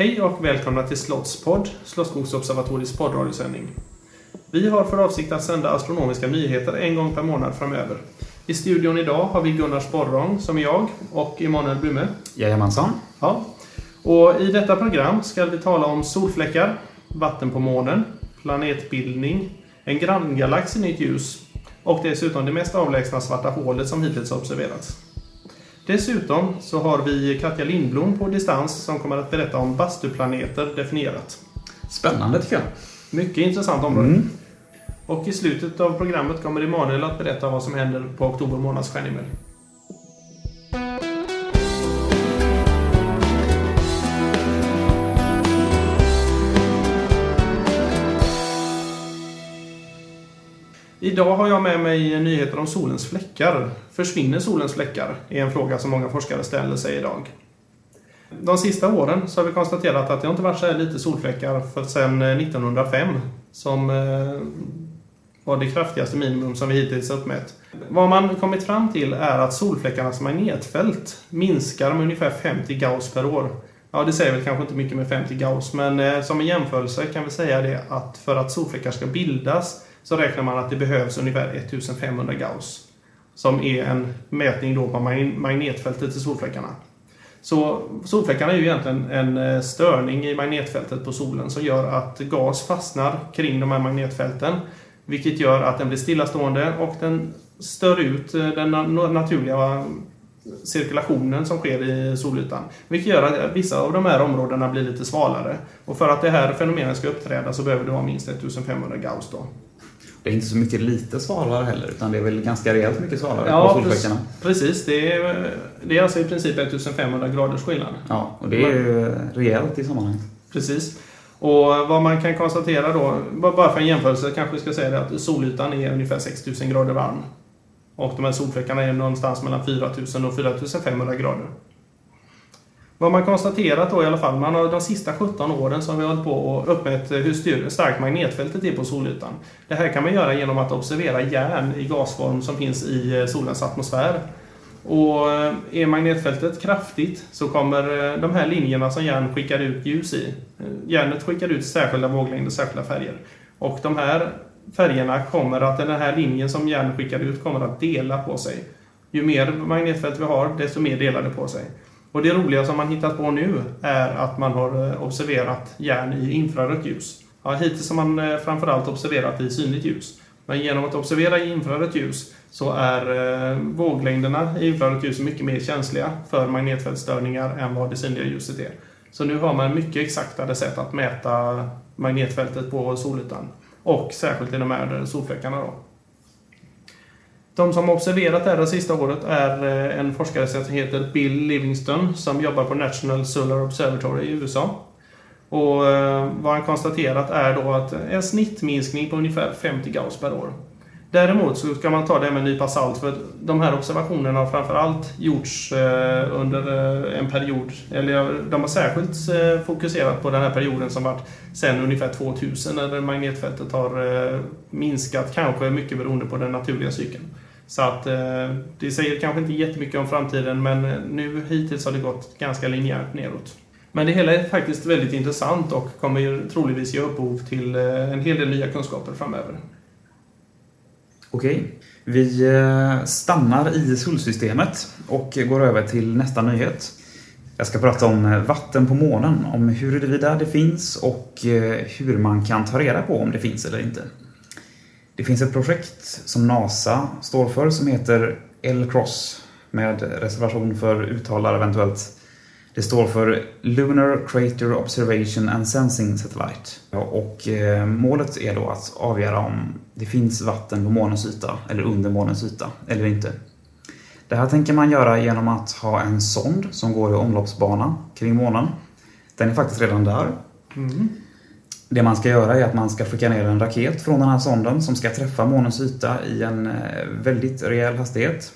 Hej och välkomna till Slottspodd, Slottsskogsobservatoriets poddradiosändning. Vi har för avsikt att sända astronomiska nyheter en gång per månad framöver. I studion idag har vi Gunnar Sporrong, som är jag, och Emanuel Blume. Jajamensan. Ja. Och I detta program ska vi tala om solfläckar, vatten på månen, planetbildning, en granngalax i nytt ljus och dessutom det mest avlägsna svarta hålet som hittills har observerats. Dessutom så har vi Katja Lindblom på distans som kommer att berätta om bastuplaneter definierat. Spännande tycker jag. Mycket intressant område. Mm. Och i slutet av programmet kommer Emanuel att berätta vad som händer på oktober månads stjärnhimmel. Idag har jag med mig nyheter om solens fläckar. Försvinner solens fläckar? är en fråga som många forskare ställer sig idag. De sista åren så har vi konstaterat att det inte varit så här lite solfläckar för sedan 1905 eh, som eh, var det kraftigaste minimum som vi hittills uppmätt. Vad man kommit fram till är att solfläckarnas magnetfält minskar med ungefär 50 Gauss per år. Ja, det säger väl kanske inte mycket med 50 Gauss, men eh, som en jämförelse kan vi säga det att för att solfläckar ska bildas så räknar man att det behövs ungefär 1500 Gauss. Som är en mätning då på magnetfältet i solfläckarna. Så solfläckarna är ju egentligen en eh, störning i magnetfältet på solen som gör att gas fastnar kring de här magnetfälten. Vilket gör att den blir stillastående och den stör ut eh, den naturliga eh, cirkulationen som sker i solytan. Vilket gör att vissa av de här områdena blir lite svalare. Och för att det här fenomenet ska uppträda så behöver det vara minst 1500 Gauss då. Det är inte så mycket lite svalare heller, utan det är väl ganska rejält mycket svalare Ja, på solfläckarna. Precis, det är, det är alltså i princip 1500 graders skillnad. Ja, och det är ju rejält i sammanhanget. Precis. Och vad man kan konstatera då, bara för en jämförelse kanske vi ska säga det att solytan är ungefär 6000 grader varm. Och de här solfläckarna är någonstans mellan 4000 och 4500 grader. Vad man konstaterat då i alla fall, man har de sista 17 åren som vi har hållit på och uppmätt eh, hur starkt magnetfältet är på solytan. Det här kan man göra genom att observera järn i gasform som finns i eh, solens atmosfär. Och eh, är magnetfältet kraftigt så kommer de här linjerna som järn skickar ut ljus i. Järnet skickar ut särskilda våglängder, särskilda färger. Och de här färgerna kommer att, den här linjen som järn skickar ut kommer att dela på sig. Ju mer magnetfält vi har, desto mer delar det på sig. Och det roliga som man hittat på nu är att man har eh, observerat järn i infrarött ljus. Ja, hittills har man eh, framförallt observerat i synligt ljus. Men genom att observera i infrarött ljus så är eh, våglängderna i infrarött ljus mycket mer känsliga för magnetfältstörningar än vad det synliga ljuset är. Så nu har man mycket exaktare sätt att mäta magnetfältet på solytan. Och särskilt i de här eh, solfläckarna då. De som har observerat det här det sista året är eh, en forskare som heter Bill Livingston som jobbar på National Solar Observatory i USA. Och eh, vad han konstaterat är då att en snittminskning på ungefär 50 Gauss per år. Däremot så ska man ta det med en nypa salt för de här observationerna har framförallt gjorts eh, under en period, eller de har särskilt fokuserat på den här perioden som varit sen ungefär 2000 när magnetfältet har minskat, kanske mycket beroende på den naturliga cykeln. Så att eh, det säger kanske inte jättemycket om framtiden men eh, nu hittills har det gått ganska linjärt neråt. Men det hela är faktiskt väldigt intressant och kommer troligtvis ge upphov till eh, en hel del nya kunskaper framöver. Okej. Vi eh, stannar i solsystemet och går över till nästa nyhet. Jag ska prata om eh, vatten på månen, om huruvida det finns och hur man kan ta reda på om det finns eller inte. Det finns ett projekt som NASA står för som heter L-Cross med reservation för uttalare eventuellt. Det står för Lunar Crater Observation and Sensing Satellite. Och eh, målet är då att avgöra om det finns vatten på månens yta eller under månens yta eller inte. Det här tänker man göra genom att ha en sond som går i omloppsbana kring månen. Den är faktiskt redan där. Mm. Det man ska göra är att man ska skicka ner en raket från den här sonden som ska träffa månens yta i en eh, väldigt rejäl hastighet.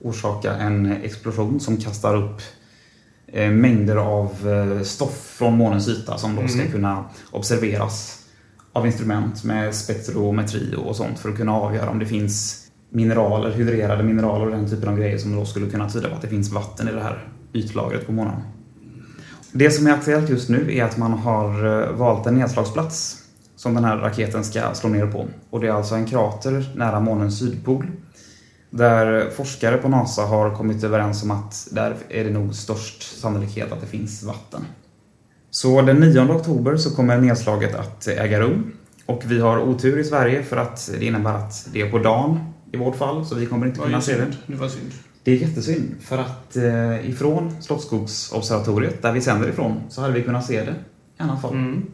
Orsaka en explosion som kastar upp eh, mängder av eh, stoff från månens yta som då ska kunna observeras av instrument med spektrometri och sånt för att kunna avgöra om det finns mineraler, hydrerade mineraler och den typen av grejer som då skulle kunna tyda på att det finns vatten i det här ytlagret på månen. Det som är aktuellt just nu är att man har eh, valt en nedslagsplats som den här raketen ska slå ner på. Och det är alltså en krater nära månens sydpol. Där forskare på NASA har kommit överens om att där är det nog störst sannolikhet att det finns vatten. Så den 9 oktober så kommer nedslaget att äga rum. Och vi har otur i Sverige för att det innebär att det är på dagen i vårt fall, så vi kommer inte kunna se det. Det var synd. Det är jättesynd, för att eh, ifrån Slottsskogsobservatoriet, där vi sänder ifrån, så hade vi kunnat se det i alla fall. Mm.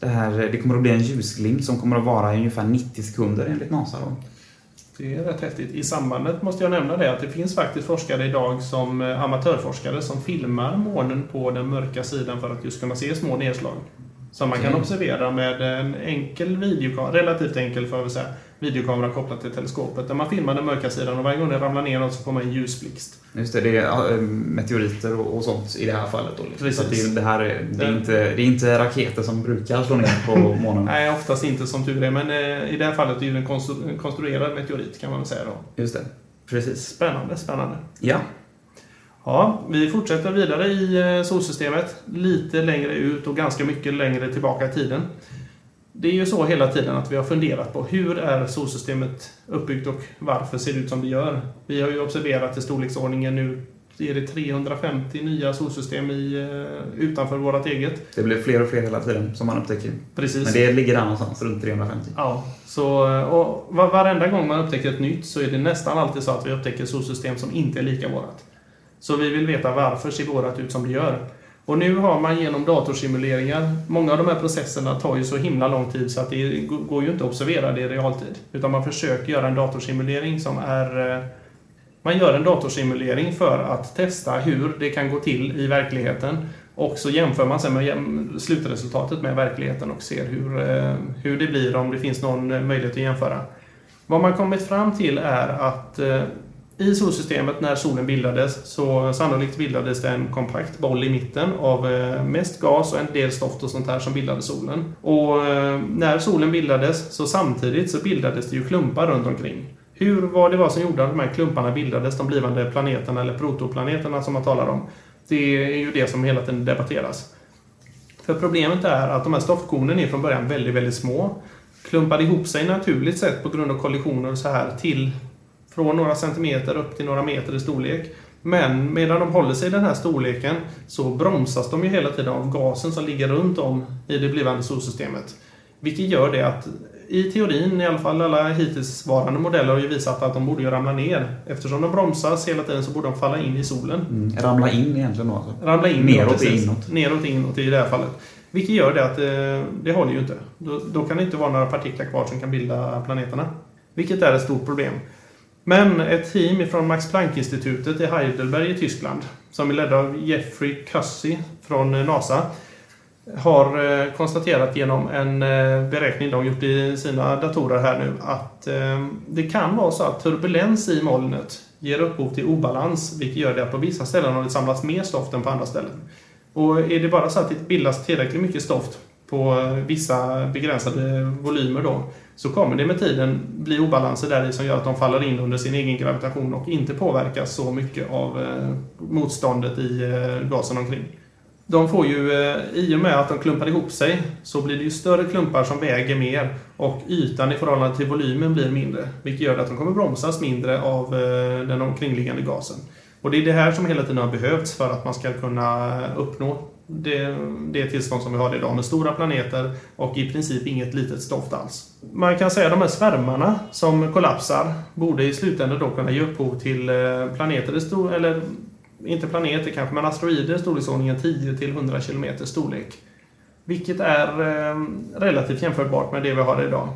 Det, här, det kommer att bli en ljusglimt som kommer att vara i ungefär 90 sekunder enligt NASA. Då. Det är rätt häftigt. I sambandet måste jag nämna det att det finns faktiskt forskare idag som eh, amatörforskare som filmar månen på den mörka sidan för att just kunna se små nedslag. Som man kan observera med en enkel videokamera, relativt enkel får jag väl säga, videokamera kopplat till teleskopet. Där man filmar den mörka sidan och varje gång det ramlar ner något så får man en ljusblixt. Just det, det är eh, meteoriter och, och sånt i det här fallet. Då, liksom. Precis. Det, är- det, här är, det, är Den- inte, det är inte raketer som brukar slå ner på månen. Nej, oftast inte som tur är, men eh, i det här fallet är det en konstru- en konstruerad meteorit kan man väl säga då. Just det, precis. Spännande, spännande. Ja, Ja, vi fortsätter vidare i eh, solsystemet. Lite längre ut och ganska mycket längre tillbaka i tiden. Det är ju så hela tiden att vi har funderat på hur är solsystemet uppbyggt och varför ser det ut som det gör. Vi har ju observerat i storleksordningen nu är det 350 nya solsystem i, eh, utanför vårt eget. det blir fler och fler hela tiden som man upptäcker. Precis. Men det ligger där någonstans, runt 350. Ja, så eh, och var- varenda gång man upptäcker ett nytt så är det nästan alltid så att vi upptäcker solsystem som inte är lika vårat. Så vi vill veta varför ser vårat ut som det gör. Och nu har man genom datorsimuleringar, många av de här processerna tar ju så himla lång tid så att det går ju inte att observera det i realtid. Utan man försöker göra en datorsimulering som är... Eh, man gör en datorsimulering för att testa hur det kan gå till i verkligheten. Och så jämför man sen med slutresultatet med verkligheten och ser hur, eh, hur det blir om det finns någon eh, möjlighet att jämföra. Vad man kommit fram till är att i solsystemet när solen bildades så sannolikt bildades det en kompakt boll i mitten av eh, mest gas och en del stoft och sånt här som bildade solen. Och eh, när solen bildades så samtidigt så bildades det ju klumpar runt omkring. Hur, var det var som gjorde att de här klumparna bildades, de blivande planeterna eller protoplaneterna som man talar om, det är ju det som hela tiden debatteras. För problemet är att de här stoftkornen är från början väldigt, väldigt små. Klumpade ihop sig naturligt sett på grund av kollisioner och så här till från några centimeter upp till några meter i storlek. Men medan de håller sig i den här storleken så bromsas de ju hela tiden av gasen som ligger runt om i det blivande solsystemet. Vilket gör det att i teorin, i alla fall alla hittillsvarande modeller har ju visat att de borde ju ramla ner. Eftersom de bromsas hela tiden så borde de falla in i solen. Mm. Ramla in egentligen då alltså. Ramla in Neråt precis. inåt. Neråt inåt i det här fallet. Vilket gör det att eh, det håller ju inte. Då, då kan det inte vara några partiklar kvar som kan bilda planeterna. Vilket är ett stort problem. Men ett team från Max Planck-institutet i Heidelberg i Tyskland, som är ledda av Jeffrey Cussy från NASA, har eh, konstaterat genom en eh, beräkning de gjort i sina datorer här nu att eh, det kan vara så att turbulens i molnet ger upphov till obalans, vilket gör det att på vissa ställen har det samlats mer stoft än på andra ställen. Och är det bara så att det bildas tillräckligt mycket stoft på vissa begränsade volymer då, så kommer det med tiden bli obalanser där i som gör att de faller in under sin egen gravitation och inte påverkas så mycket av eh, motståndet i eh, gasen omkring. De får ju, eh, i och med att de klumpar ihop sig, så blir det ju större klumpar som väger mer och ytan i förhållande till volymen blir mindre. Vilket gör att de kommer bromsas mindre av eh, den omkringliggande gasen. Och det är det här som hela tiden har behövts för att man ska kunna uppnå det, det tillstånd som vi har idag med stora planeter och i princip inget litet stoft alls. Man kan säga att de här svärmarna som kollapsar borde i slutändan då kunna ge upphov till eh, planeter, stor, eller inte planeter kanske, men asteroider i storleksordningen 10 till 100 km storlek. Vilket är eh, relativt jämförbart med det vi har idag.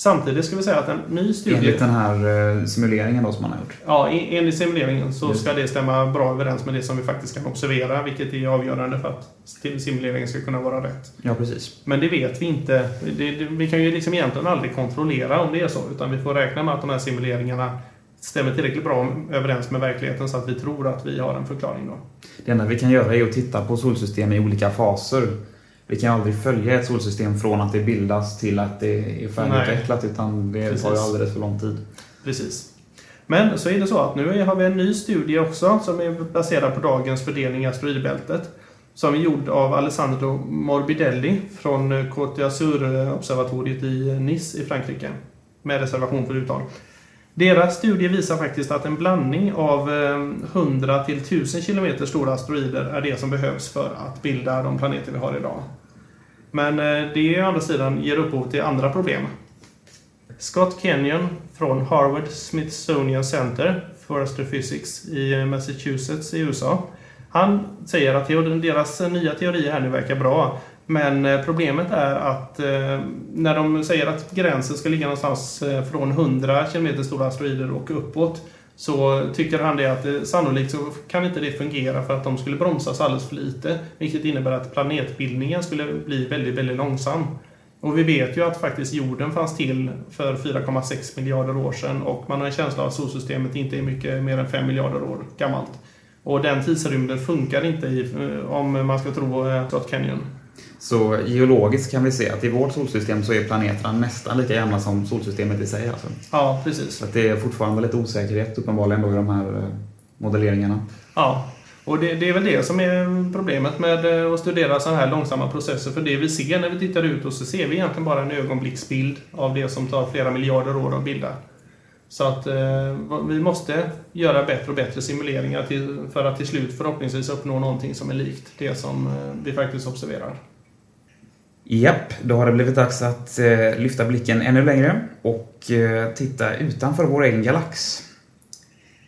Samtidigt ska vi säga att en ny studie... Enligt den här eh, simuleringen då som man har gjort. Ja, en- enligt simuleringen så Just ska det stämma bra överens med det som vi faktiskt kan observera, vilket är avgörande för att simuleringen ska kunna vara rätt. Ja, precis. Men det vet vi inte. Det, det, vi kan ju liksom egentligen aldrig kontrollera om det är så, utan vi får räkna med att de här simuleringarna stämmer tillräckligt bra överens med verkligheten så att vi tror att vi har en förklaring då. Det enda vi kan göra är att titta på solsystem i olika faser. Vi kan aldrig följa ett solsystem från att det bildas till att det är färdigutvecklat, utan det tar ju Precis. alldeles för lång tid. Precis. Men så är det så att nu har vi en ny studie också som är baserad på dagens fördelning i asteroidbältet. Som är gjord av Alessandro Morbidelli från Côte d'Azur-observatoriet i Nice i Frankrike. Med reservation för uttal. Deras studie visar faktiskt att en blandning av eh, 100 till 1000 km stora asteroider är det som behövs för att bilda de planeter vi har idag. Men eh, det å andra sidan ger upphov till andra problem. Scott Kenyon från Harvard Smithsonian Center for Astrophysics i eh, Massachusetts i USA. Han säger att deras eh, nya teorier här nu verkar bra. Men problemet är att när de säger att gränsen ska ligga någonstans från 100 km stora asteroider och uppåt så tycker han det att eh, sannolikt så kan inte det fungera för att de skulle bromsas alldeles för lite. Vilket innebär att planetbildningen skulle bli väldigt, väldigt långsam. Och vi vet ju att faktiskt jorden fanns till för 4,6 miljarder år sedan och man har en känsla av att solsystemet inte är mycket mer än 5 miljarder år gammalt. Och den tidsrymden funkar inte i, eh, om man ska tro eh, Scott Canyon. Så geologiskt kan vi se att i vårt solsystem så är planeterna nästan lika gamla som solsystemet i sig. Alltså. Ja, precis. Så att det är fortfarande lite osäkerhet uppenbarligen då i de här eh, modelleringarna. Ja, och det, det är väl det som är problemet med eh, att studera sådana här långsamma processer. För det vi ser när vi tittar ut och så ser vi egentligen bara en ögonblicksbild av det som tar flera miljarder år att bilda. Så att eh, vi måste göra bättre och bättre simuleringar till, för att till slut förhoppningsvis uppnå någonting som är likt det som eh, vi faktiskt observerar. Japp, då har det blivit dags att eh, lyfta blicken ännu längre och eh, titta utanför vår egen galax.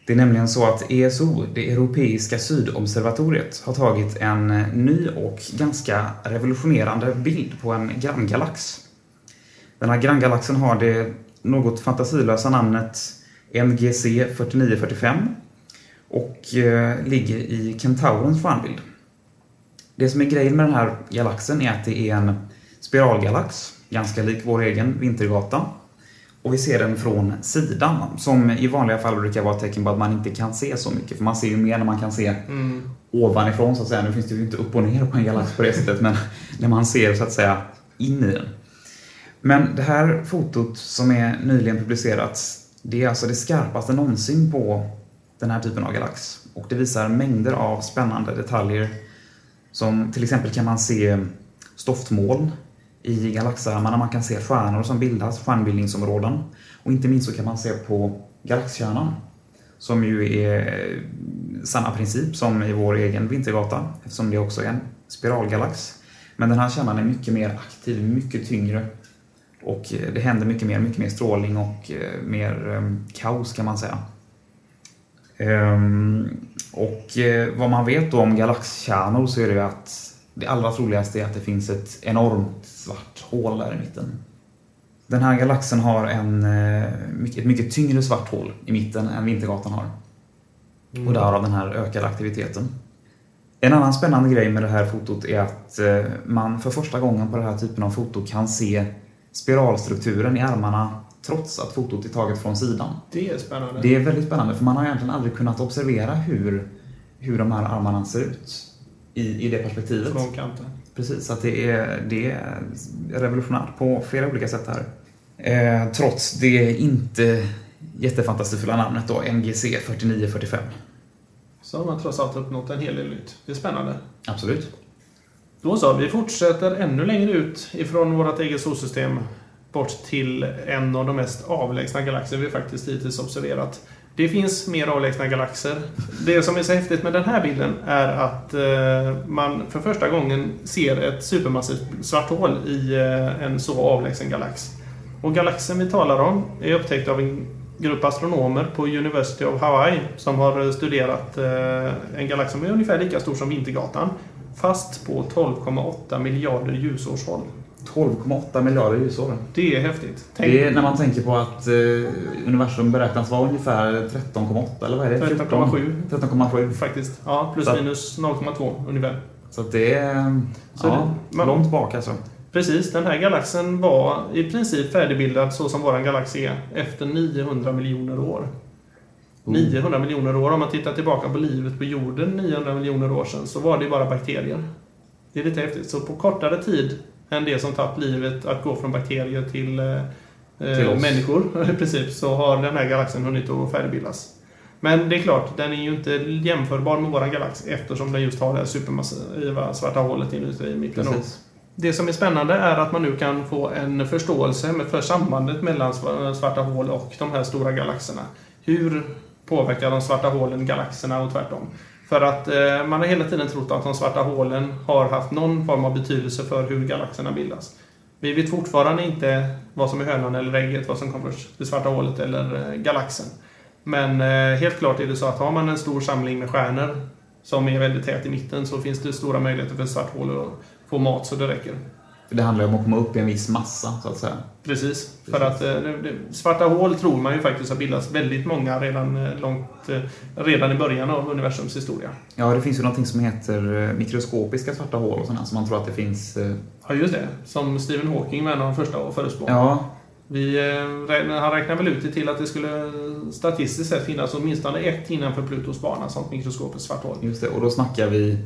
Det är nämligen så att ESO, det Europeiska Sydobservatoriet, har tagit en eh, ny och ganska revolutionerande bild på en granngalax. Den här granngalaxen har det något fantasilösa namnet NGC 4945 och eh, ligger i Kentaurens stjärnbild. Det som är grejen med den här galaxen är att det är en spiralgalax, ganska lik vår egen Vintergata. Och vi ser den från sidan, som i vanliga fall brukar vara ett tecken på att man inte kan se så mycket. För man ser ju mer när man kan se ovanifrån så att säga. Nu finns det ju inte upp och ner på en galax på det sättet, men när man ser så att säga in i den. Men det här fotot som är nyligen publicerat, det är alltså det skarpaste någonsin på den här typen av galax. Och det visar mängder av spännande detaljer som till exempel kan man se stoftmoln i galaxarmarna, man kan se stjärnor som bildas, stjärnbildningsområden. Och inte minst så kan man se på galaxkärnan, som ju är eh, samma princip som i vår egen Vintergata, eftersom det också är en spiralgalax. Men den här kärnan är mycket mer aktiv, mycket tyngre. Och det händer mycket mer, mycket mer strålning och eh, mer eh, kaos kan man säga. Ehm, och eh, vad man vet då om galaxkärnor så är det ju att det allra troligaste är att det finns ett enormt svart hål där i mitten. Den här galaxen har en, eh, mycket- ett mycket tyngre svart hål i mitten än Vintergatan har. Och därav den här ökade aktiviteten. En annan spännande grej med det här fotot är att eh, man för första gången på den här typen av foto kan se spiralstrukturen i armarna trots att fotot är taget från sidan. Det är spännande. Det är väldigt spännande för man har egentligen aldrig kunnat observera hur, hur de här armarna ser ut i, i det perspektivet. Från kanten. Precis, så att det är, det är revolutionärt på flera olika sätt här. Eh, trots det inte jättefantasifulla namnet då, NGC 4945. Så har man trots allt uppnått en hel del nytt. Det är spännande. Absolut. Då så, vi fortsätter ännu längre ut ifrån vårt eget solsystem bort till en av de mest avlägsna galaxer vi faktiskt hittills observerat. Det finns mer avlägsna galaxer. Det som är så häftigt med den här bilden är att eh, man för första gången ser ett supermassivt svart hål i eh, en så avlägsen galax. Och galaxen vi talar om är upptäckt av en grupp astronomer på University of Hawaii som har studerat eh, en galax som är ungefär lika stor som Vintergatan. Fast på 12,8 miljarder ljusårshåll. 12,8 miljarder ljusår. Det är häftigt. Tänk, Det är när man tänker på att eh, universum beräknas vara ungefär 13,8 eller vad är det? 13,7. 13,7. faktiskt. Ja, plus Så- minus 0,2 ungefär. Så att det är Så ja, det- man- långt bak alltså. Precis, den här galaxen var i princip färdigbildad så som våran galax är efter 900 miljoner år. 900 miljoner år, om man tittar tillbaka på livet på jorden 900 miljoner år sedan så var det bara bakterier. Det är lite häftigt. Så på kortare tid än det som tagit livet att gå från bakterier till, eh, Till eh, oss. människor i princip så har den här galaxen hunnit att färdigbildas. Men det är klart, den är ju inte jämförbar med våran galax eftersom den just har det här supermassiva svarta hålet inuti i mitten. Det som är spännande är att man nu kan få en förståelse för sambandet mellan sva- svarta hål och de här stora galaxerna. Hur påverkar de svarta hålen galaxerna och tvärtom? För att eh, man har hela tiden trott att de svarta hålen har haft någon form av betydelse för hur galaxerna bildas. Vi vet fortfarande inte vad som är hönan eller ägget, vad som kommer först, det svarta hålet eller eh, galaxen. Men eh, helt klart är det så att har man en stor samling med stjärnor som är väldigt tät i mitten så finns det stora möjligheter för ett svart hål att få mat så det räcker. Det handlar om att komma upp i en viss massa så att säga. Precis. För att eh, det, svarta hål tror man ju faktiskt har bildats väldigt många redan eh, långt, eh, redan i början av universums historia. Ja, det finns ju någonting som heter mikroskopiska svarta hål och sådana som man tror att det finns. Ja, just det. Som Stephen Hawking var en av de första att förutspå. Ja, Vi, han räknar väl ut det till att det skulle statistiskt sett finnas åtminstone ett innanför Plutos bana, sånt mikroskopiskt svart hål. just det. Och då snackar vi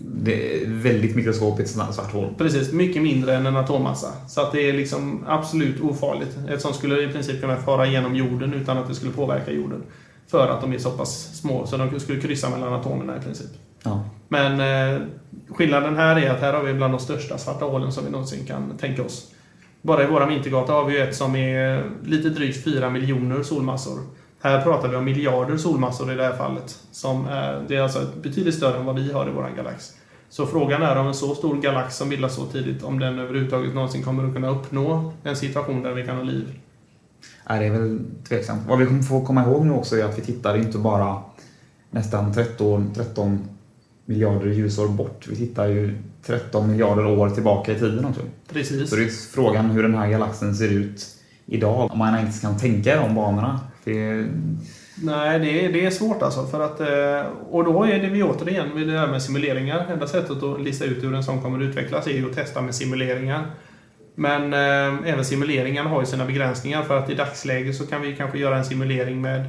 det är väldigt mikroskopiskt svart hål. Precis, mycket mindre än en atommassa. Så att det är liksom absolut ofarligt. Ett sånt skulle i princip kunna fara genom jorden utan att det skulle påverka jorden. För att de är så pass små så de skulle kryssa mellan atomerna i princip. Ja. Men eh, skillnaden här är att här har vi bland de största svarta hålen som vi någonsin kan tänka oss. Bara i våra vintergata har vi ett som är lite drygt 4 miljoner solmassor. Här pratar vi om miljarder solmassor i det här fallet. Som är, det är alltså betydligt större än vad vi har i vår galax. Så frågan är om en så stor galax som bildas så tidigt, om den överhuvudtaget någonsin kommer att kunna uppnå en situation där vi kan ha liv. Nej, det är väl tveksamt. Vad vi kommer få komma ihåg nu också är att vi tittar inte bara nästan 13, 13 miljarder ljusår bort. Vi tittar ju 13 miljarder år tillbaka i tiden också. Precis. Så det är frågan hur den här galaxen ser ut idag. Om man ens kan tänka i de banorna. Det, Nej, det är, det är svårt alltså. För att, eh, och då är det vi återigen vid det här med simuleringar. Enda sättet att lista ut hur en sån kommer att utvecklas är ju att testa med simuleringar. Men eh, även simuleringarna har ju sina begränsningar för att i dagsläget så kan vi kanske göra en simulering med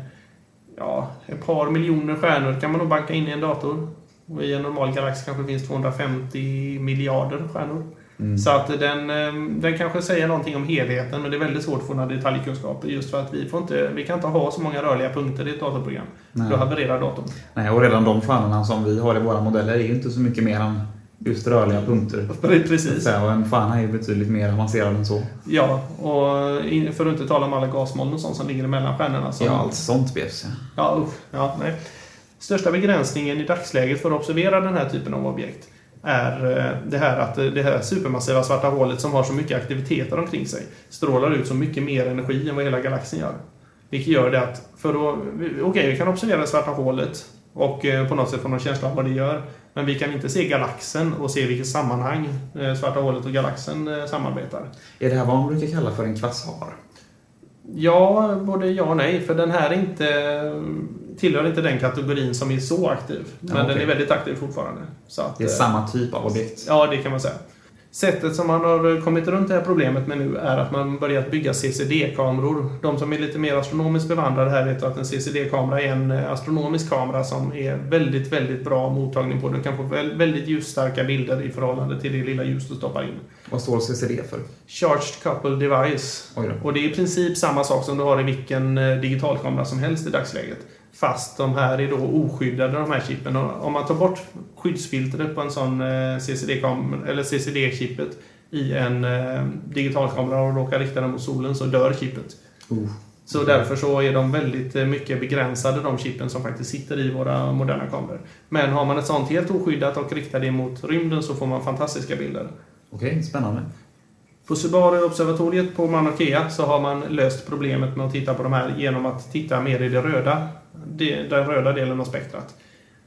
ja, ett par miljoner stjärnor kan man nog banka in i en dator. Och i en normal galax kanske finns 250 miljarder stjärnor. Så att den, eh, den kanske säger någonting om helheten men det är väldigt svårt att få några detaljkunskaper just för att vi, får inte, vi kan inte ha så många rörliga punkter i ett datorprogram. Nej. Då havererar datorn. nej, och redan de stjärnorna som vi har i våra modeller är ju inte så mycket mer än just rörliga punkter. Precis. Så, och en stjärna är ju betydligt mer avancerad än så. Ja, och för att inte tala om alla gasmoln och sånt som ligger mellan stjärnorna. Som, Ja, allt sånt bjäfs. ja. Ja, usch. Ja, nej. Största begränsningen i dagsläget för att observera den här typen av objekt är eh, det här att eh, det här supermassiva svarta hålet som har så mycket aktiviteter omkring sig strålar ut så mycket mer energi än vad hela galaxen gör. Vilket gör det att, för att, okej vi kan observera det svarta hålet och eh, på något sätt få någon känsla av vad det gör. Men vi kan inte se galaxen och se vilket sammanhang svarta hålet och galaxen samarbetar. Är det här vad man brukar kalla för en kvasar? Ja, både ja och nej. För den här är inte, tillhör inte den kategorin som är så aktiv. Men Ja, den okej. är väldigt aktiv fortfarande. Så att, Det är eh, samma typ av objekt. Ja, det kan man säga. Sättet som man har kommit runt det här problemet med nu är att man börjat bygga CCD-kameror. De som är lite mer astronomiskt bevandrade här vet att en CCD-kamera är en eh, astronomisk kamera som är väldigt, väldigt bra mottagning på. Du kan få väl- väldigt ljusstarka bilder i förhållande till det lilla ljus du stoppar in. Vad står CCD för? Charged Couple Device. Och det är i princip samma sak som du har i vilken eh, digitalkamera som helst i dagsläget. Fast de här är då oskyddade, de här chippen. Om man tar bort skyddsfiltret på en sån eh, CCD-kamera, eller CCD-chippet i en eh, digitalkamera och råkar rikta den mot solen så dör chippet. Uh. Så därför så är de väldigt eh, mycket begränsade, de chippen som faktiskt sitter i våra moderna kameror. Men har man ett sånt helt oskyddat och riktar det mot rymden så får man fantastiska bilder. Okej, spännande. På Subaru-observatoriet på Mauna Kea så har man löst problemet med att titta på de här genom att titta mer i det röda, den röda delen av spektrat.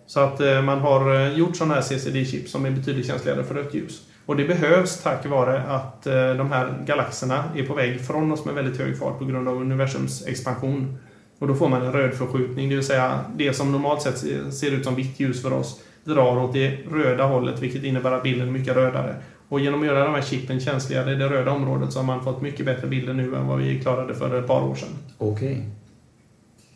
Så att eh, man har eh, gjort sådana här CCD-chip som är betydligt känsligare för rött ljus. Och det behövs tack vare att eh, de här galaxerna är på väg från oss med väldigt hög fart på grund av universums expansion. Och då får man en röd förskjutning, det vill säga det som normalt sett ser- ut som vitt ljus för oss drar åt det röda hållet, vilket innebär att bilden är mycket rödare. Och genom att göra de här chippen känsligare i det röda området så har man fått mycket bättre bilder nu än vad vi klarade för ett par år sedan. Okej.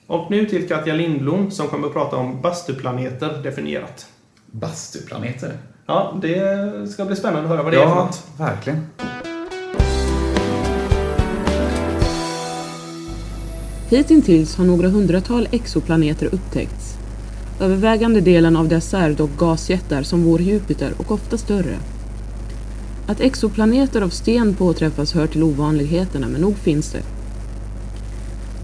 Och nu till Katja Lindblom som kommer att prata om bastuplaneter definierat. Bastuplaneter. Ja, det ska bli spännande att höra vad det är för Ja, något. verkligen. Hittills har några hundratal exoplaneter upptäckts. Övervägande delen av dessa är dock gasjättar som vår Jupiter och ofta större. Att exoplaneter av sten påträffas hör till ovanligheterna, men nog finns det.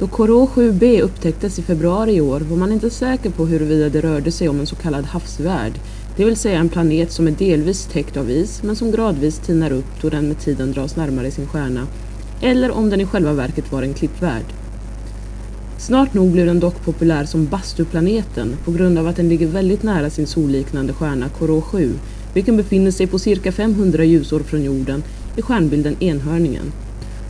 Då Corot 7b upptäcktes i februari i år var man inte säker på huruvida det rörde sig om en så kallad havsvärld, det vill säga en planet som är delvis täckt av is men som gradvis tinar upp då den med tiden dras närmare sin stjärna, eller om den i själva verket var en klippvärld. Snart nog blev den dock populär som bastuplaneten på grund av att den ligger väldigt nära sin solliknande stjärna Corot 7, vilken befinner sig på cirka 500 ljusår från jorden i stjärnbilden Enhörningen.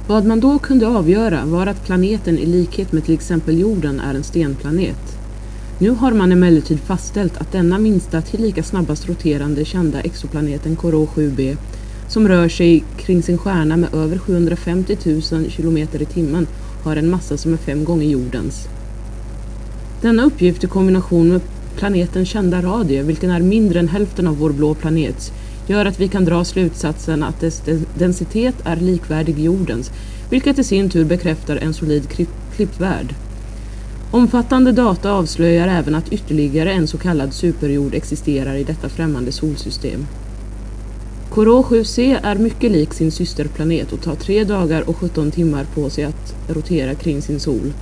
Vad man då kunde avgöra var att planeten i likhet med till exempel jorden är en stenplanet. Nu har man emellertid fastställt att denna minsta tillika snabbast roterande kända exoplaneten Corot 7b som rör sig kring sin stjärna med över 750 000 km i timmen har en massa som är fem gånger jordens. Denna uppgift i kombination med planetens kända radie, vilken är mindre än hälften av vår blå planets, gör att vi kan dra slutsatsen att dess densitet är likvärdig jordens, vilket i sin tur bekräftar en solid klippvärld. Omfattande data avslöjar även att ytterligare en så kallad superjord existerar i detta främmande solsystem. Corot 7c är mycket lik sin systerplanet och tar 3 dagar och 17 timmar på sig att rotera kring sin sol.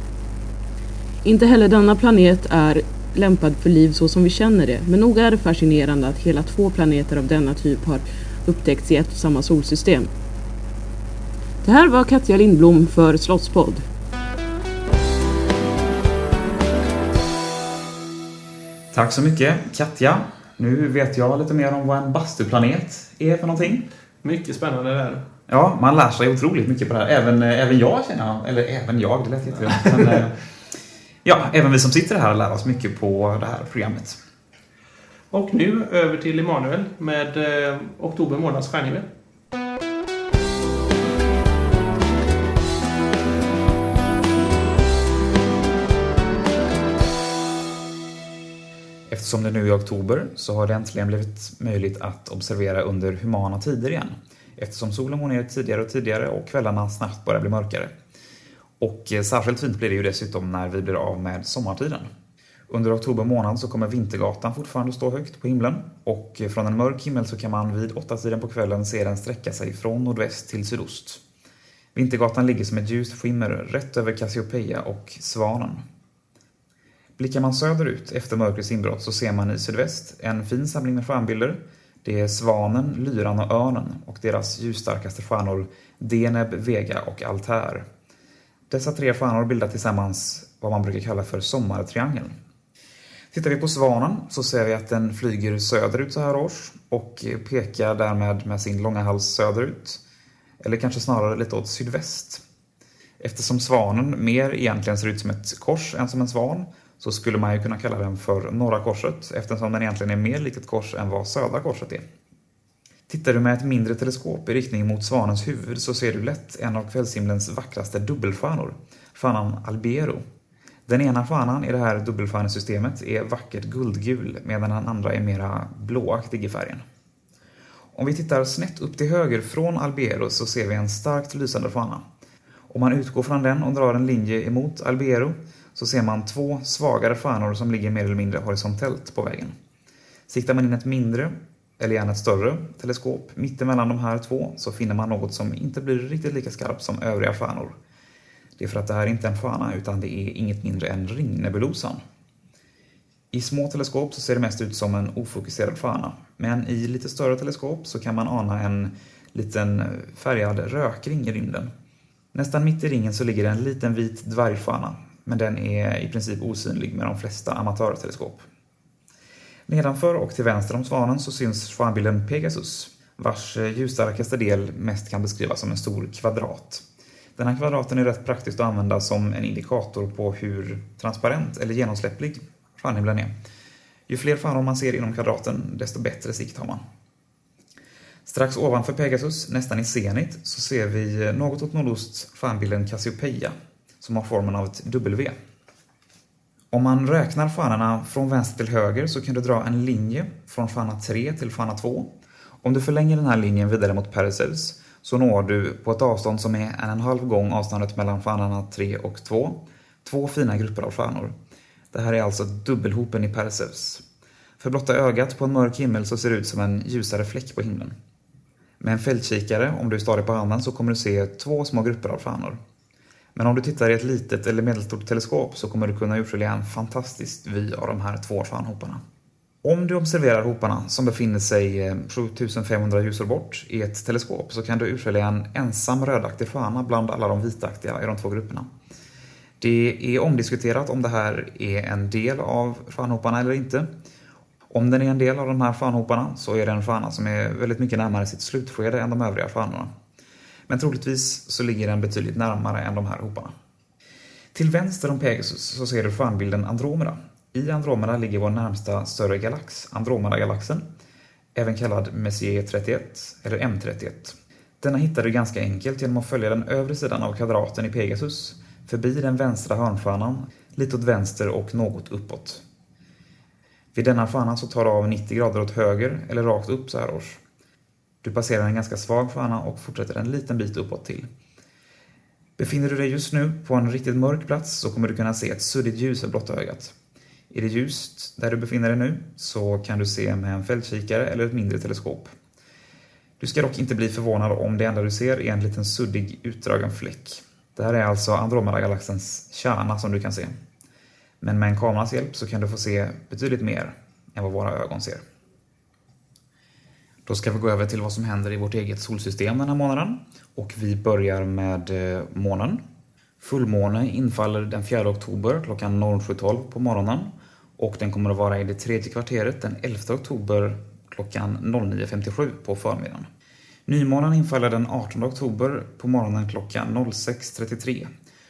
Inte heller denna planet är lämpad för liv så som vi känner det, men nog är det fascinerande att hela två planeter av denna typ har upptäckts i ett och samma solsystem. Det här var Katja Lindblom för Slottspodd. Tack så mycket, Katja. Nu vet jag lite mer om vad en bastuplanet är för någonting. Mycket spännande där. Ja, man lär sig otroligt mycket på det här. Även, eh, även jag känner jag. Eller även jag, det lät jättedumt. Ja, även vi som sitter här lär oss mycket på det här programmet. Och nu över till Emanuel med eh, oktober månads stjärnhimmel. Eftersom det nu är oktober så har det äntligen blivit möjligt att observera under humana tider igen. Eftersom solen går ner tidigare och tidigare och kvällarna snabbt börjar bli mörkare. Och eh, särskilt fint blir det ju dessutom när vi blir av med sommartiden. Under oktober månad så kommer Vintergatan fortfarande stå högt på himlen och eh, från en mörk himmel så kan man vid åtta tiden på kvällen se den sträcka sig från nordväst till sydost. Vintergatan ligger som ett ljust skimmer rätt över Cassiopeia och Svanen. Blickar man söderut efter mörkrets inbrott så ser man i sydväst en fin samling med stjärnbilder. Det är Svanen, Lyran och Örnen och deras ljusstarkaste stjärnor Deneb, Vega och Altair. Dessa tre stjärnor bildar tillsammans vad man brukar kalla för sommartriangeln. Tittar vi på Svanen så ser vi att den flyger söderut så här års och pekar därmed med sin långa hals söderut. Eller kanske snarare lite åt sydväst. Eftersom svanen mer egentligen ser ut som ett kors än som en svan så skulle man ju kunna kalla den för norra korset eftersom den egentligen är mer lik ett kors än vad södra korset är. Tittar du med ett mindre teleskop i riktning mot svanens huvud så ser du lätt en av kvällshimlens vackraste dubbelstjärnor, stjärnan Albero. Den ena stjärnan i det här dubbelstjärnesystemet är vackert guldgul medan den andra är mera blåaktig i färgen. Om vi tittar snett upp till höger från Albero så ser vi en starkt lysande stjärna. Om man utgår från den och drar en linje emot Albero så ser man två svagare stjärnor som ligger mer eller mindre horisontellt på vägen. Siktar man in ett mindre, eller gärna ett större, teleskop mittemellan de här två så finner man något som inte blir riktigt lika skarpt som övriga stjärnor. Det är för att det här inte är en stjärna utan det är inget mindre än ringnebulosan. I små teleskop så ser det mest ut som en ofokuserad stjärna, men i lite större teleskop så kan man ana en liten färgad rökring i rymden. Nästan mitt i ringen så ligger en liten vit dvärgstjärna, men den är i princip osynlig med de flesta amatörteleskop. Nedanför och till vänster om svanen så syns stjärnbilden Pegasus, vars eh, ljusstarkaste del mest kan beskrivas som en stor kvadrat. Den här kvadraten är rätt praktiskt att använda som en indikator på hur transparent eller genomsläpplig stjärnhimlen är. Ju fler stjärnor man ser inom kvadraten, desto bättre sikt har man. Strax ovanför Pegasus, nästan i zenit, så ser vi eh, något åt nordost stjärnbilden Cassiopeia, som har formen av ett W. Om man räknar stjärnorna från vänster till höger så kan du dra en linje från stjärna 3 till stjärna 2. Om du förlänger den här linjen vidare mot Perseus så når du på ett avstånd som är en och en halv gång avståndet mellan stjärnorna 3 och 2, två fina grupper av stjärnor. Det här är alltså dubbelhopen i Perseus. För blotta ögat på en mörk himmel så ser det ut som en ljusare fläck på himlen. Med en fältkikare, om du är stadig på handen, så kommer du se två små grupper av stjärnor. Men om du tittar i ett litet eller medelstort teleskop så kommer du kunna urskilja en fantastisk vy av de här två stjärnhoparna. Om du observerar hoparna som befinner sig eh, 7500 ljusår bort i ett teleskop så kan du urskilja en ensam rödaktig stjärna bland alla de vitaktiga i de två grupperna. Det är omdiskuterat om det här är en del av stjärnhoparna eller inte. Om den är en del av de här stjärnhoparna så är det en stjärna som är väldigt mycket närmare sitt slutskede än de övriga stjärnorna. Men troligtvis så ligger den betydligt närmare än de här hoparna. Till vänster om Pegasus så ser du stjärnbilden Andromeda. I Andromeda ligger vår närmsta större galax, Andromeda-galaxen, även kallad Messier 31 eller M31. Denna hittar du ganska enkelt genom att följa den övre sidan av kvadraten i Pegasus, förbi den vänstra hörnstjärnan, lite åt vänster och något uppåt. Vid denna stjärna så tar du av 90 grader åt höger eller rakt upp så här års. Du passerar en ganska svag fana och fortsätter en liten bit uppåt till. Befinner du dig just nu på en riktigt mörk plats så kommer du kunna se ett suddigt ljus av blotta ögat. Är det ljust där du befinner dig nu så kan du se med en fältkikare eller ett mindre teleskop. Du ska dock inte bli förvånad om det enda du ser är en liten suddig utdragen fläck. Det här är alltså Andromeda-galaxens kärna som du kan se. Men med en kameras hjälp så kan du få se betydligt mer än vad våra ögon ser. Då ska vi gå över till vad som händer i vårt eget solsystem den här månaden. Och vi börjar med eh, månen. Fullmåne infaller den 4 oktober klockan 07.12 på morgonen och den kommer att vara i det tredje kvarteret den 11 oktober klockan 09.57 på förmiddagen. Nymånen infaller den 18 oktober på morgonen klockan 06.33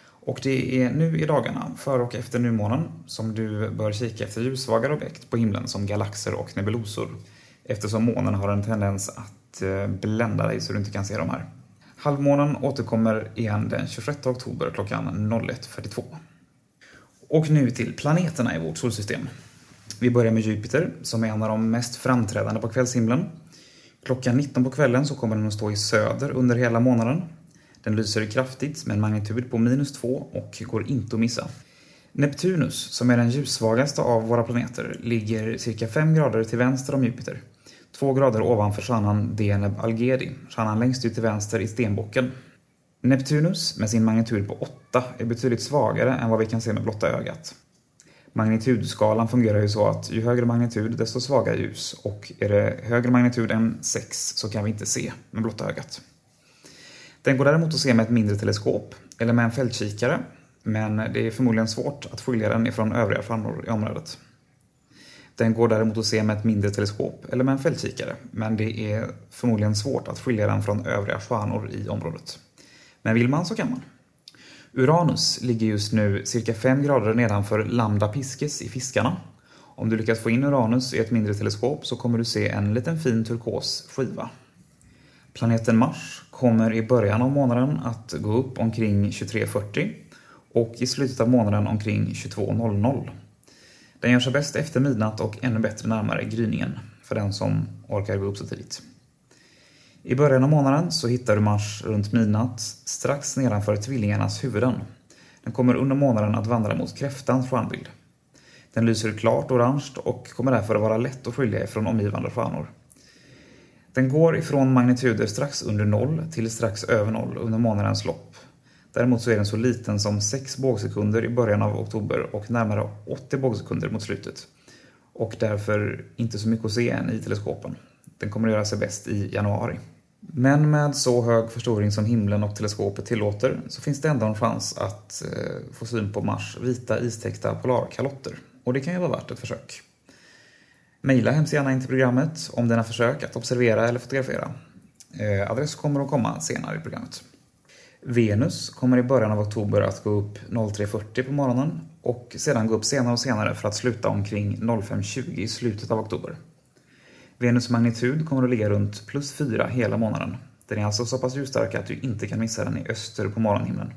och det är nu i dagarna, före och efter nymånen, som du bör kika efter ljussvagare objekt på himlen som galaxer och nebulosor eftersom månen har en tendens att eh, blända dig så du inte kan se dem här. Halvmånen återkommer igen den 26 oktober klockan 01.42. Och nu till planeterna i vårt solsystem. Vi börjar med Jupiter, som är en av de mest framträdande på kvällshimlen. Klockan 19 på kvällen så kommer den att stå i söder under hela månaden. Den lyser kraftigt med en magnitud på minus 2 och går inte att missa. Neptunus, som är den ljussvagaste av våra planeter, ligger cirka 5 grader till vänster om Jupiter. Två grader ovanför stjärnan Deneb Algeri, stjärnan längst ut till vänster i stenbocken. Neptunus, med sin magnitud på 8, är betydligt svagare än vad vi kan se med blotta ögat. Magnitudskalan fungerar ju så att ju högre magnitud desto svagare ljus och är det högre magnitud än 6 så kan vi inte se med blotta ögat. Den går däremot att se med ett mindre teleskop eller med en fältkikare men det är förmodligen svårt att skilja den ifrån övriga stjärnor i området. Den går däremot att se med ett mindre teleskop eller med en fältkikare, men det är förmodligen svårt att skilja den från övriga stjärnor i området. Men vill man så kan man. Uranus ligger just nu cirka 5 grader nedanför Lambda Piscis i Fiskarna. Om du lyckas få in Uranus i ett mindre teleskop så kommer du se en liten fin turkos skiva. Planeten Mars kommer i början av månaden att gå upp omkring 23.40 och i slutet av månaden omkring 22.00. Den gör sig bäst efter midnatt och ännu bättre närmare gryningen för den som orkar gå upp så tidigt. I början av månaden så hittar du Mars runt midnatt strax nedanför tvillingarnas huvuden. Den kommer under månaden att vandra mot kräftans stjärnbild. Den lyser klart orange och kommer därför att vara lätt att skilja ifrån omgivande stjärnor. Den går ifrån magnituder strax under noll till strax över noll under månadens lopp. Däremot så är den så liten som 6 bågsekunder i början av oktober och närmare 80 bågsekunder mot slutet. Och därför inte så mycket att se än i teleskopen. Den kommer att göra sig bäst i januari. Men med så hög förstoring som himlen och teleskopet tillåter så finns det ändå en chans att eh, få syn på Mars vita istäckta polarkalotter. Och det kan ju vara värt ett försök. Maila hemskt gärna in till programmet om dina försök att observera eller fotografera. Eh, adress kommer att komma senare i programmet. Venus kommer i början av oktober att gå upp 03.40 på morgonen och sedan gå upp senare och senare för att sluta omkring 05.20 i slutet av oktober. Venus magnitud kommer att ligga runt plus 4 hela månaden. Den är alltså så pass ljusstark att du inte kan missa den i öster på morgonhimlen.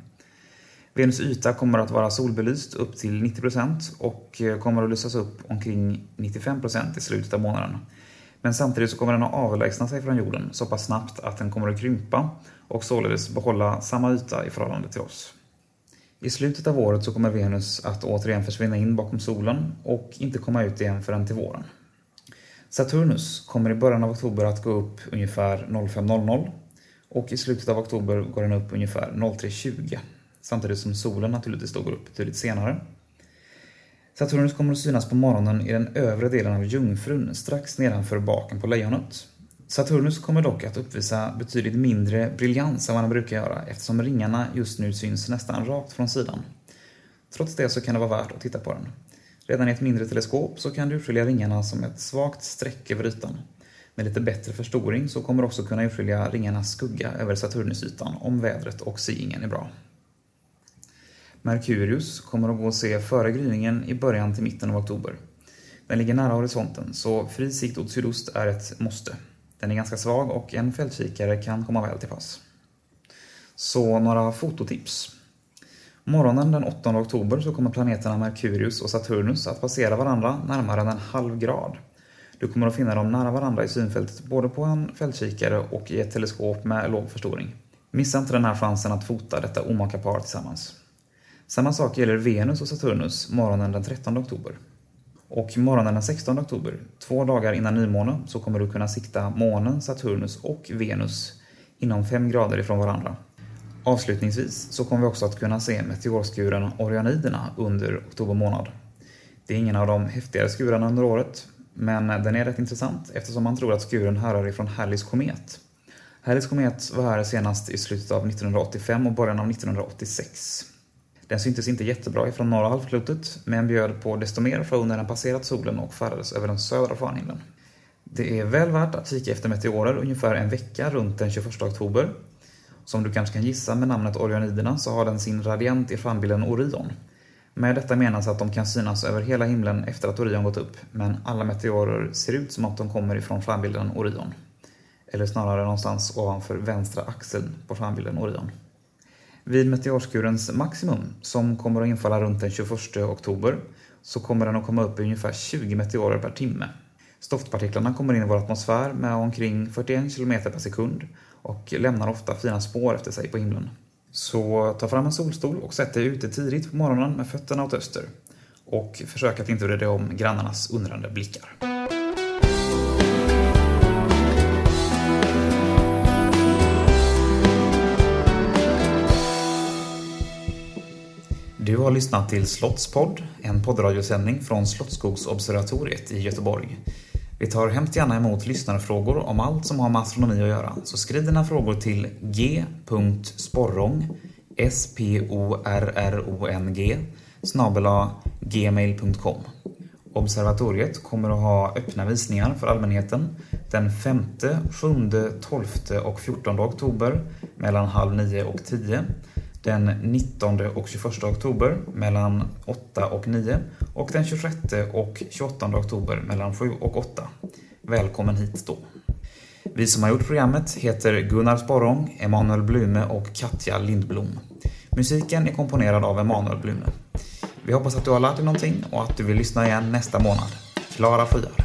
Venus yta kommer att vara solbelyst upp till 90% och eh, kommer att lysas upp omkring 95% i slutet av månaden. Men samtidigt så kommer den att avlägsna sig från jorden så pass snabbt att den kommer att krympa och således behålla samma yta i förhållande till oss. I slutet av året så kommer Venus att återigen försvinna in bakom solen och inte komma ut igen förrän till våren. Saturnus kommer i början av oktober att gå upp ungefär 05.00 och i slutet av oktober går den upp ungefär 03.20 samtidigt som solen naturligtvis då går upp betydligt senare. Saturnus kommer att synas på morgonen i den övre delen av Jungfrun strax nedanför baken på lejonet. Saturnus kommer dock att uppvisa betydligt mindre briljans än vad den brukar göra eftersom ringarna just nu syns nästan rakt från sidan. Trots det så kan det vara värt att titta på den. Redan i ett mindre teleskop så kan du urskilja ringarna som ett svagt streck över ytan. Med lite bättre förstoring så kommer du också kunna urskilja ringarnas skugga över Saturnusytan om vädret och seeingen är bra. Merkurius kommer att gå att se före gryningen i början till mitten av oktober. Den ligger nära horisonten, så fri sikt åt sydost är ett måste. Den är ganska svag och en fältkikare kan komma väl till pass. Så några fototips. Morgonen den 8 oktober så kommer planeterna Merkurius och Saturnus att passera varandra närmare än en halv grad. Du kommer att finna dem nära varandra i synfältet både på en fältkikare och i ett teleskop med låg förstoring. Missa inte den här chansen att fota detta omaka par tillsammans. Samma sak gäller Venus och Saturnus morgonen den 13 oktober. Och morgonen den 16 oktober, två dagar innan nymåne, så kommer du kunna sikta månen, Saturnus och Venus inom 5 grader ifrån varandra. Avslutningsvis så kommer vi också att kunna se meteorskuren Orioniderna under oktober månad. Det är ingen av de häftigare skurarna under året, men den är rätt intressant eftersom man tror att skuren härrör ifrån Halleys komet. Halleys komet var här senast i slutet av 1985 och början av 1986. Den syntes inte jättebra ifrån norra halvklotet, men bjöd på desto mer från när den passerat solen och färdades över den södra stjärnhimlen. Det är väl värt att kika efter meteorer ungefär en vecka runt den 21 oktober. Som du kanske kan gissa med namnet Orioniderna så har den sin radiant i stjärnbilden Orion. Med detta menas att de kan synas över hela himlen efter att Orion gått upp, men alla meteorer ser ut som att de kommer ifrån stjärnbilden Orion. Eller snarare någonstans ovanför vänstra axeln på stjärnbilden Orion. Vid meteorskurens maximum, som kommer att infalla runt den 21 oktober, så kommer den att komma upp i ungefär 20 meteorer per timme. Stoftpartiklarna kommer in i vår atmosfär med omkring 41 km per sekund och lämnar ofta fina spår efter sig på himlen. Så ta fram en solstol och sätt dig ute tidigt på morgonen med fötterna åt öster. Och försök att inte bry dig om grannarnas undrande blickar. Du har lyssnat till Slottspodd, en poddradiosändning från Slottsskogsobservatoriet i Göteborg. Vi tar hemskt gärna emot lyssnarfrågor om allt som har med astronomi att göra, så skriv dina frågor till g.sporrong, S-P-O-R-R-O-N-G, gmail.com. Observatoriet kommer att ha öppna visningar för allmänheten den 5, 7, 12 och 14 oktober mellan halv nio och 10 den 19 och 21 oktober mellan 8 och 9 och den 26 och 28 oktober mellan 7 och 8. Välkommen hit då! Vi som har gjort programmet heter Gunnar Sporrong, Emanuel Blume och Katja Lindblom. Musiken är komponerad av Emanuel Blume. Vi hoppas att du har lärt dig någonting och att du vill lyssna igen nästa månad. Klara skyar!